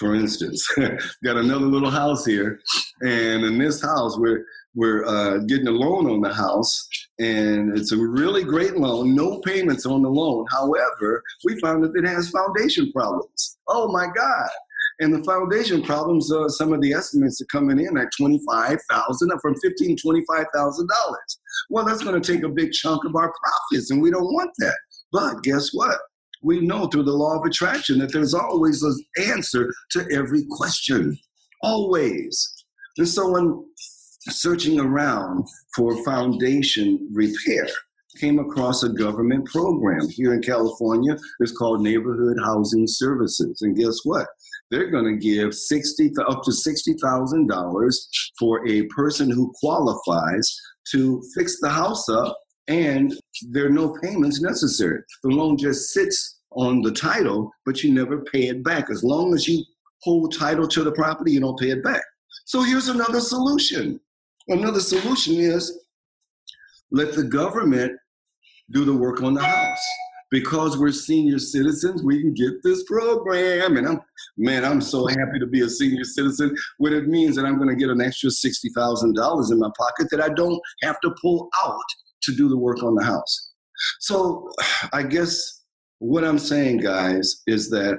For instance, [laughs] got another little house here, and in this house, we're we're uh, getting a loan on the house, and it's a really great loan, no payments on the loan. However, we found that it has foundation problems. Oh my God. And the foundation problems, uh, some of the estimates are coming in at $25,000, from fifteen, twenty-five thousand dollars. Well, that's going to take a big chunk of our profits, and we don't want that. But guess what? We know through the law of attraction that there's always an answer to every question, always. And so when searching around for foundation repair came across a government program here in California. It's called Neighborhood Housing Services. And guess what? They're going to give 60 up to $60,000 for a person who qualifies to fix the house up and there are no payments necessary. The loan just sits on the title, but you never pay it back. As long as you hold title to the property, you don't pay it back. So here's another solution. Another solution is let the government do the work on the house. Because we're senior citizens, we can get this program. And I'm, man, I'm so happy to be a senior citizen. What it means that I'm going to get an extra $60,000 in my pocket that I don't have to pull out to do the work on the house. So I guess what I'm saying, guys, is that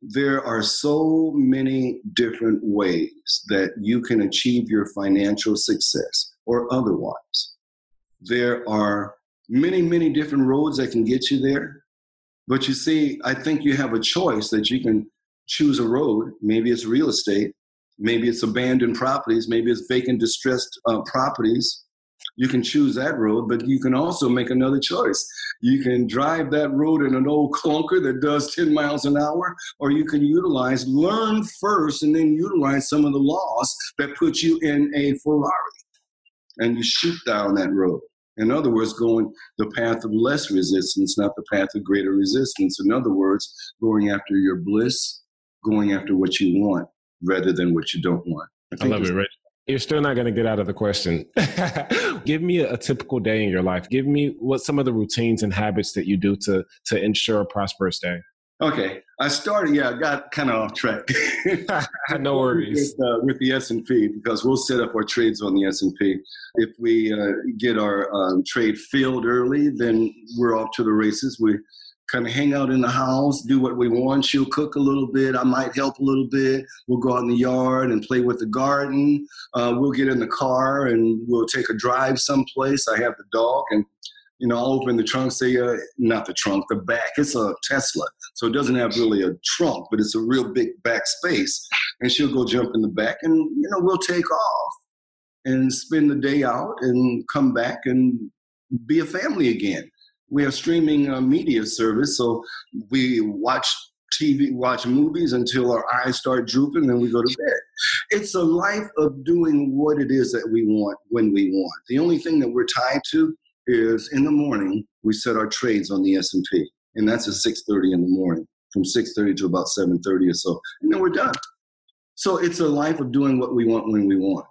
there are so many different ways that you can achieve your financial success or otherwise. There are many, many different roads that can get you there. But you see, I think you have a choice that you can choose a road. Maybe it's real estate, maybe it's abandoned properties, maybe it's vacant, distressed uh, properties, you can choose that road, but you can also make another choice. You can drive that road in an old clunker that does 10 miles an hour, or you can utilize, learn first, and then utilize some of the laws that put you in a Ferrari. And you shoot down that road. In other words, going the path of less resistance, not the path of greater resistance. In other words, going after your bliss, going after what you want rather than what you don't want. I, I love it, Rich. You're still not going to get out of the question. [laughs] Give me a, a, typical day in your life. Give me what some of the routines and habits that you do to to ensure a prosperous day. Okay, I started. Yeah, I got kind of off track. [laughs] no [laughs] worries with, uh, with the S and P because we'll set up our trades on the S and P. If we uh, get our um, trade filled early, then we're off to the races. We kind of hang out in the house, do what we want. She'll cook a little bit. I might help a little bit. We'll go out in the yard and play with the garden. Uh, we'll get in the car and we'll take a drive someplace. I have the dog and you know, I'll open the trunk, say, uh, not the trunk, the back. It's a Tesla. So it doesn't have really a trunk, but it's a real big back space. And she'll go jump in the back and, you know, we'll take off and spend the day out and come back and be a family again we have streaming uh, media service, so we watch TV, watch movies until our eyes start drooping, then we go to bed. It's a life of doing what it is that we want when we want. The only thing that we're tied to is in the morning we set our trades on the S and P, and that's at six thirty in the morning, from six thirty to about seven thirty or so, and then we're done. So it's a life of doing what we want when we want.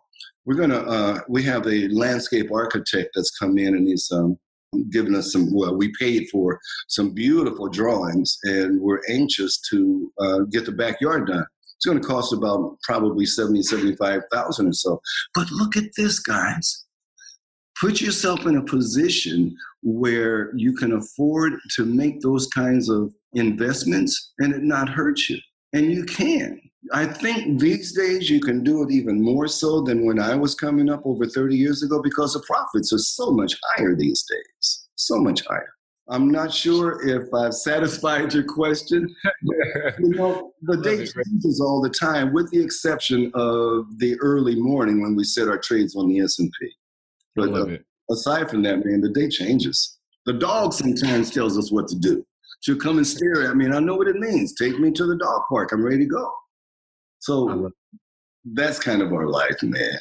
We're gonna. Uh, we have a landscape architect that's come in, and he's um, given us some well we paid for some beautiful drawings and we're anxious to uh, get the backyard done. It's going to cost about probably 70 75000 or so. But look at this guys. Put yourself in a position where you can afford to make those kinds of investments and it not hurt you. And you can I think these days you can do it even more so than when I was coming up over 30 years ago because the profits are so much higher these days. So much higher. I'm not sure if I've [laughs] satisfied your question. you know, the day changes all the time, with the exception of the early morning when we set our trades on the S&P. But uh, aside from that, man, the day changes. The dog sometimes tells us what to do. She'll come and stare at me, and I know what it means. Take me to the dog park. I'm ready to go. So that's kind of our life, man.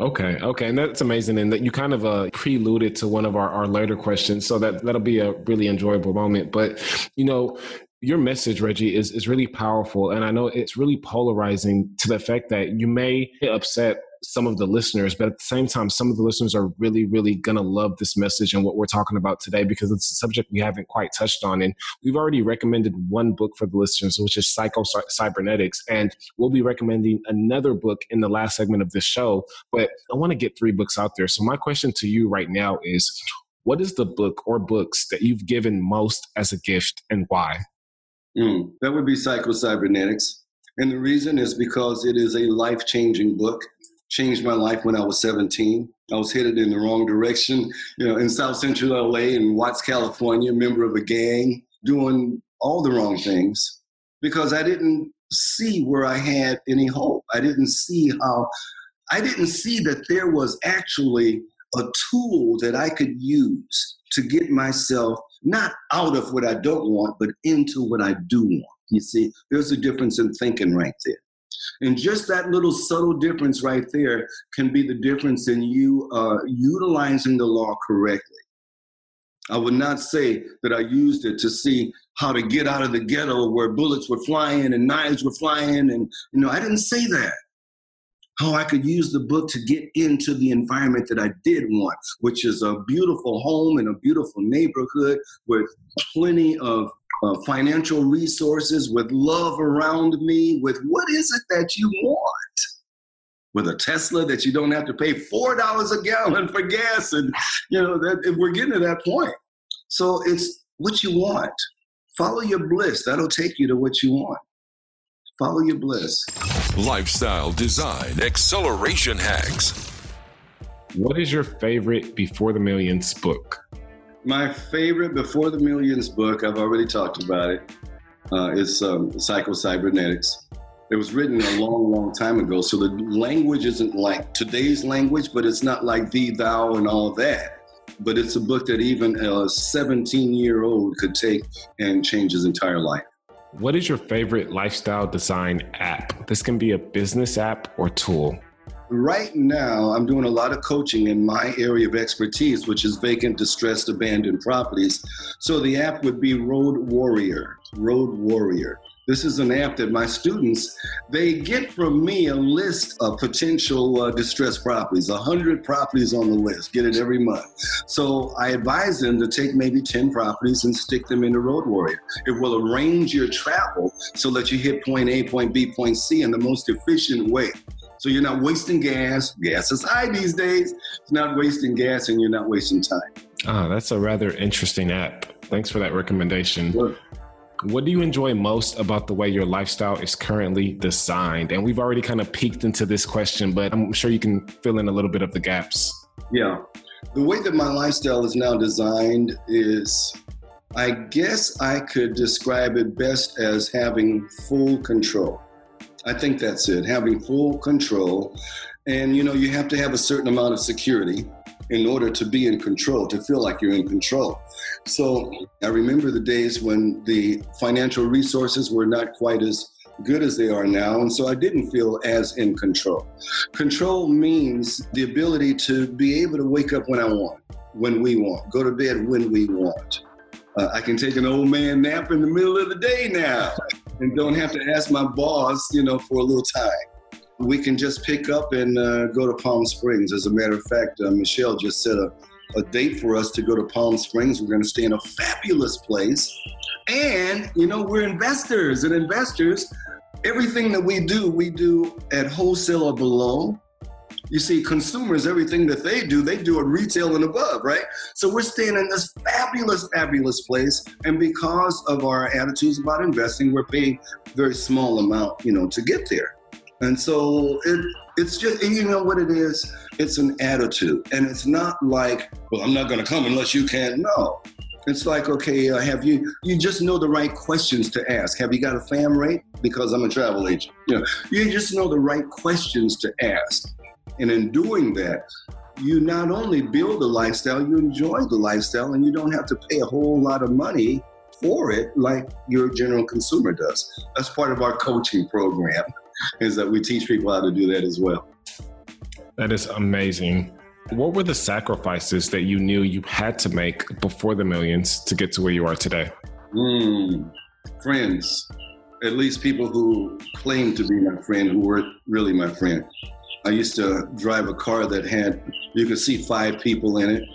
Okay, okay, and that's amazing, and that you kind of uh, preluded to one of our, our later questions, so that that'll be a really enjoyable moment. But you know, your message, Reggie, is is really powerful, and I know it's really polarizing to the effect that you may upset some of the listeners, but at the same time, some of the listeners are really, really going to love this message and what we're talking about today because it's a subject we haven't quite touched on. And we've already recommended one book for the listeners, which is Psycho Cybernetics. And we'll be recommending another book in the last segment of this show. But I want to get three books out there. So my question to you right now is what is the book or books that you've given most as a gift and why? Mm, that would be Psycho Cybernetics. And the reason is because it is a life changing book changed my life when I was 17. I was headed in the wrong direction, you know, in South Central LA in Watts, California, member of a gang, doing all the wrong things because I didn't see where I had any hope. I didn't see how, I didn't see that there was actually a tool that I could use to get myself not out of what I don't want, but into what I do want. You see, there's a difference in thinking right there. And just that little subtle difference right there can be the difference in you uh, utilizing the law correctly. I would not say that I used it to see how to get out of the ghetto where bullets were flying and knives were flying. And, you know, I didn't say that. How I could use the book to get into the environment that I did want, which is a beautiful home in a beautiful neighborhood with plenty of uh, financial resources, with love around me, with what is it that you want? With a Tesla that you don't have to pay four dollars a gallon for gas, and you know that we're getting to that point. So it's what you want. Follow your bliss. That'll take you to what you want. Follow your bliss. Lifestyle design acceleration hacks. What is your favorite Before the Millions book? My favorite Before the Millions book, I've already talked about it, uh, is um, Psycho Cybernetics. It was written a long, long time ago, so the language isn't like today's language, but it's not like thee, thou, and all that. But it's a book that even a 17 year old could take and change his entire life. What is your favorite lifestyle design app? This can be a business app or tool. Right now, I'm doing a lot of coaching in my area of expertise, which is vacant, distressed, abandoned properties. So the app would be Road Warrior. Road Warrior. This is an app that my students they get from me a list of potential uh, distressed properties, hundred properties on the list. Get it every month. So I advise them to take maybe ten properties and stick them in the Road Warrior. It will arrange your travel so that you hit point A, point B, point C in the most efficient way. So you're not wasting gas. Gas is high these days. It's not wasting gas and you're not wasting time. Ah, that's a rather interesting app. Thanks for that recommendation. Sure. What do you enjoy most about the way your lifestyle is currently designed? And we've already kind of peeked into this question, but I'm sure you can fill in a little bit of the gaps. Yeah. The way that my lifestyle is now designed is, I guess I could describe it best as having full control. I think that's it, having full control. And you know, you have to have a certain amount of security in order to be in control, to feel like you're in control. So I remember the days when the financial resources were not quite as good as they are now, and so I didn't feel as in control. Control means the ability to be able to wake up when I want, when we want, go to bed when we want. Uh, I can take an old man nap in the middle of the day now [laughs] and don't have to ask my boss, you know, for a little time. We can just pick up and uh, go to Palm Springs. As a matter of fact, uh, Michelle just set a, a date for us to go to Palm Springs. We're going to stay in a fabulous place. And, you know, we're investors, and investors, everything that we do, we do at wholesale or below. You see, consumers, everything that they do, they do at retail and above, right? So we're staying in this fabulous, fabulous place. And because of our attitudes about investing, we're paying very small amount, you know, to get there. And so it, it's just, you know what it is? It's an attitude. And it's not like, well, I'm not going to come unless you can. No. It's like, okay, uh, have you, you just know the right questions to ask. Have you got a fam rate? Because I'm a travel agent. You know, you just know the right questions to ask. And in doing that, you not only build a lifestyle, you enjoy the lifestyle, and you don't have to pay a whole lot of money for it like your general consumer does. That's part of our coaching program, [laughs] is that we teach people how to do that as well. That is amazing. What were the sacrifices that you knew you had to make before the millions to get to where you are today? Mm, friends, at least people who claim to be my friend who weren't really my friend. I used to drive a car that had, you could see five people in it.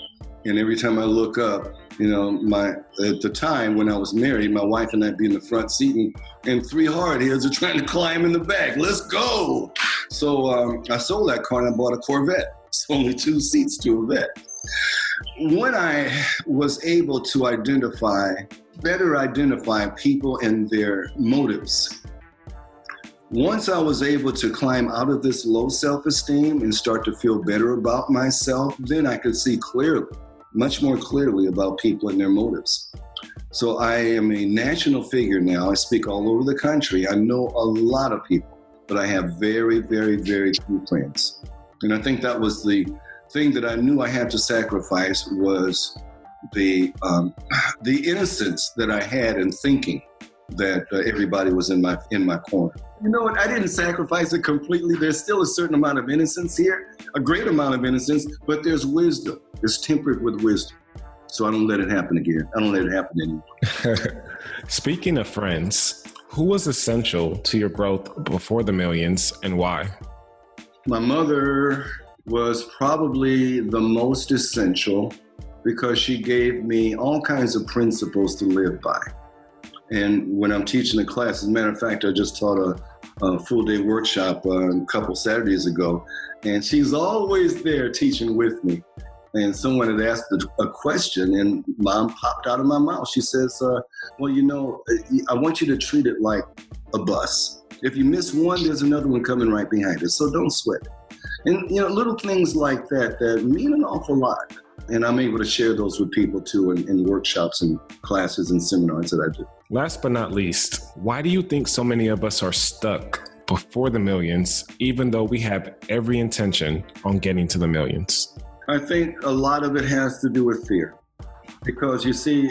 And every time I look up, you know, my at the time when I was married, my wife and I'd be in the front seat, and, and three hardheads are trying to climb in the back. Let's go! So um, I sold that car and I bought a Corvette. [laughs] It's only two seats to a vet. When I was able to identify, better identify people and their motives, once I was able to climb out of this low self esteem and start to feel better about myself, then I could see clearly, much more clearly about people and their motives. So I am a national figure now. I speak all over the country. I know a lot of people, but I have very, very, very few friends. And I think that was the thing that I knew I had to sacrifice was the um, the innocence that I had in thinking that uh, everybody was in my in my corner. You know what? I didn't sacrifice it completely. There's still a certain amount of innocence here, a great amount of innocence, but there's wisdom. It's tempered with wisdom. So I don't let it happen again. I don't let it happen anymore. [laughs] Speaking of friends, who was essential to your growth before the millions and why? My mother was probably the most essential because she gave me all kinds of principles to live by. And when I'm teaching a class, as a matter of fact, I just taught a, a full day workshop uh, a couple Saturdays ago, and she's always there teaching with me. And someone had asked a, question, and mom popped out of my mouth. She says, uh, Well, you know, I want you to treat it like a bus. If you miss one, there's another one coming right behind it. So don't sweat. And, you know, little things like that that mean an awful lot. And I'm able to share those with people too in, in workshops and classes and seminars that I do. Last but not least, why do you think so many of us are stuck before the millions, even though we have every intention on getting to the millions? I think a lot of it has to do with fear. Because you see,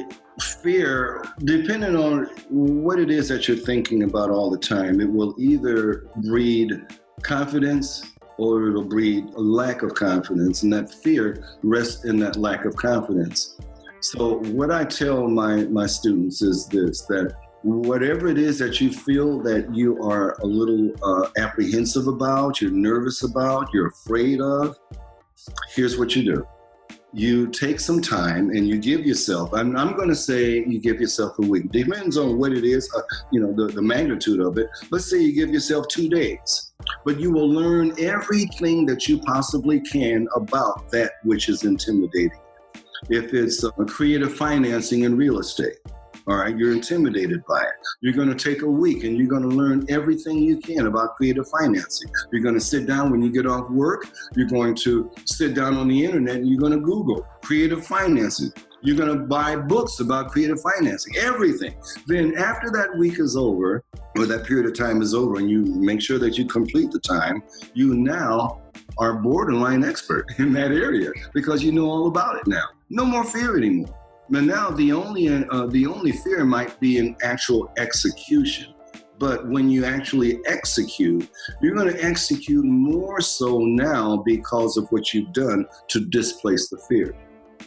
fear, depending on what it is that you're thinking about all the time, it will either breed confidence or it'll breed a lack of confidence. And that fear rests in that lack of confidence. So what I tell my my students is this: that whatever it is that you feel that you are a little uh, apprehensive about, you're nervous about, you're afraid of, here's what you do. You take some time and you give yourself, I'm, I'm going to say you give yourself a week. Depends on what it is, uh, you know, the, the magnitude of it. Let's say you give yourself two days, but you will learn everything that you possibly can about that which is intimidating if it's uh, creative financing in real estate. All right, you're intimidated by it. You're going to take a week and you're going to learn everything you can about creative financing. You're going to sit down when you get off work. You're going to sit down on the internet and you're going to Google creative financing. You're going to buy books about creative financing, everything. Then, after that week is over, or that period of time is over, and you make sure that you complete the time, you now are borderline expert [laughs] in that area because you know all about it now. No more fear anymore. But now the only uh, the only fear might be an actual execution. But when you actually execute, you're going to execute more so now because of what you've done to displace the fear.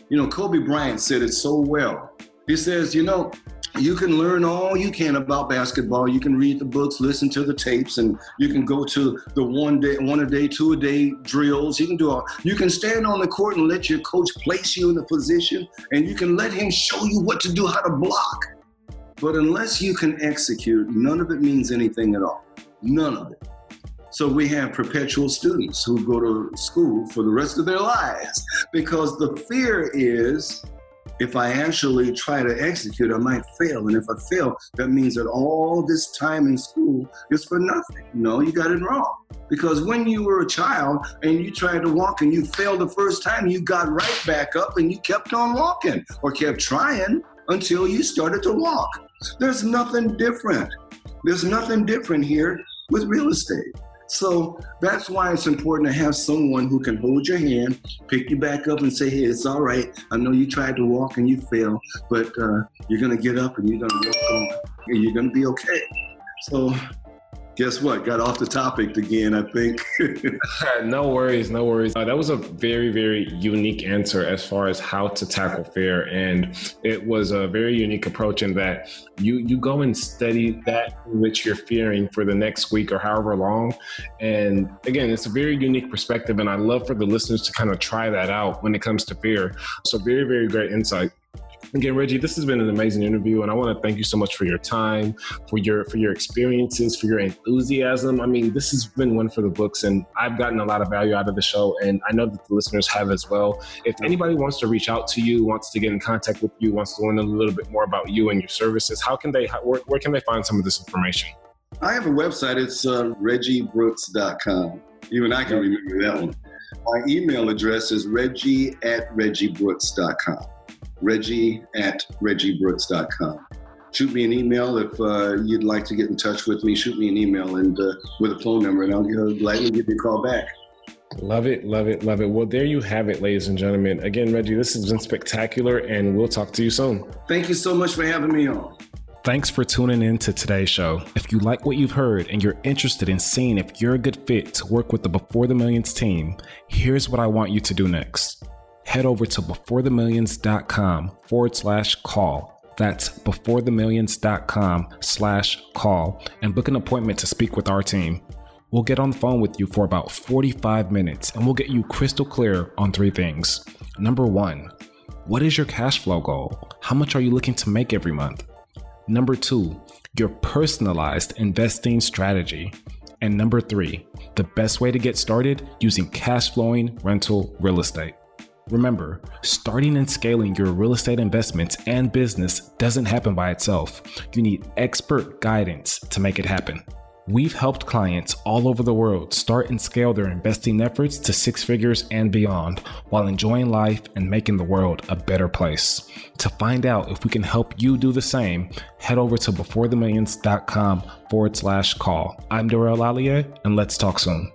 You know, Kobe Bryant said it so well. He says, you know, you can learn all you can about basketball. You can read the books, listen to the tapes, and you can go to the one day, one a day, two a day drills. You can do all. You can stand on the court and let your coach place you in a position, and you can let him show you what to do, how to block. But unless you can execute, none of it means anything at all. None of it. So we have perpetual students who go to school for the rest of their lives because the fear is if I actually try to execute, I might fail. And if I fail, that means that all this time in school is for nothing. No, you got it wrong. Because when you were a child and you tried to walk and you failed the first time, you got right back up and you kept on walking or kept trying until you started to walk. There's nothing different. There's nothing different here with real estate. So that's why it's important to have someone who can hold your hand, pick you back up, and say, "Hey, it's all right. I know you tried to walk and you failed, but uh, you're gonna get up and you're gonna walk on, and you're gonna be okay." So guess what? Got off the topic again, I think. [laughs] [laughs] no worries, no worries. Uh, that was a very, very unique answer as far as how to tackle fear. And it was a very unique approach in that you, you go and study that which you're fearing for the next week or however long. And again, it's a very unique perspective. And I love for the listeners to kind of try that out when it comes to fear. So, very, very great insight. Again, Reggie, this has been an amazing interview, and I want to thank you so much for your time, for your for your experiences, for your enthusiasm. I mean, this has been one for the books, and I've gotten a lot of value out of the show, and I know that the listeners have as well. If anybody wants to reach out to you, wants to get in contact with you, wants to learn a little bit more about you and your services, how can they? Where, where can they find some of this information? I have a website. It's uh, reggiebrooks.com. Even I can remember that one. My email address is reggie at reggiebrooks.com reggie at reggiebrooks.com. Shoot me an email if uh, you'd like to get in touch with me. Shoot me an email and uh, with a phone number, and I'll gladly give you a call back. Love it, love it, love it. Well, there you have it, ladies and gentlemen. Again, Reggie, this has been spectacular, and we'll talk to you soon. Thank you so much for having me on. Thanks for tuning in to today's show. If you like what you've heard and you're interested in seeing if you're a good fit to work with the Before the Millions team, here's what I want you to do next head over to beforethemillions.com forward slash call. That's beforethemillions.com slash call and book an appointment to speak with our team. We'll get on the phone with you for about 45 minutes and we'll get you crystal clear on three things. Number one, what is your cash flow goal? How much are you looking to make every month? Number two, your personalized investing strategy. And number three, the best way to get started using cash flowing rental real estate. Remember, starting and scaling your real estate investments and business doesn't happen by itself. You need expert guidance to make it happen. We've helped clients all over the world start and scale their investing efforts to six figures and beyond while enjoying life and making the world a better place. To find out if we can help you do the same, head over to beforethemillions.com forward slash call. I'm DeRay Olalaye, and let's talk soon.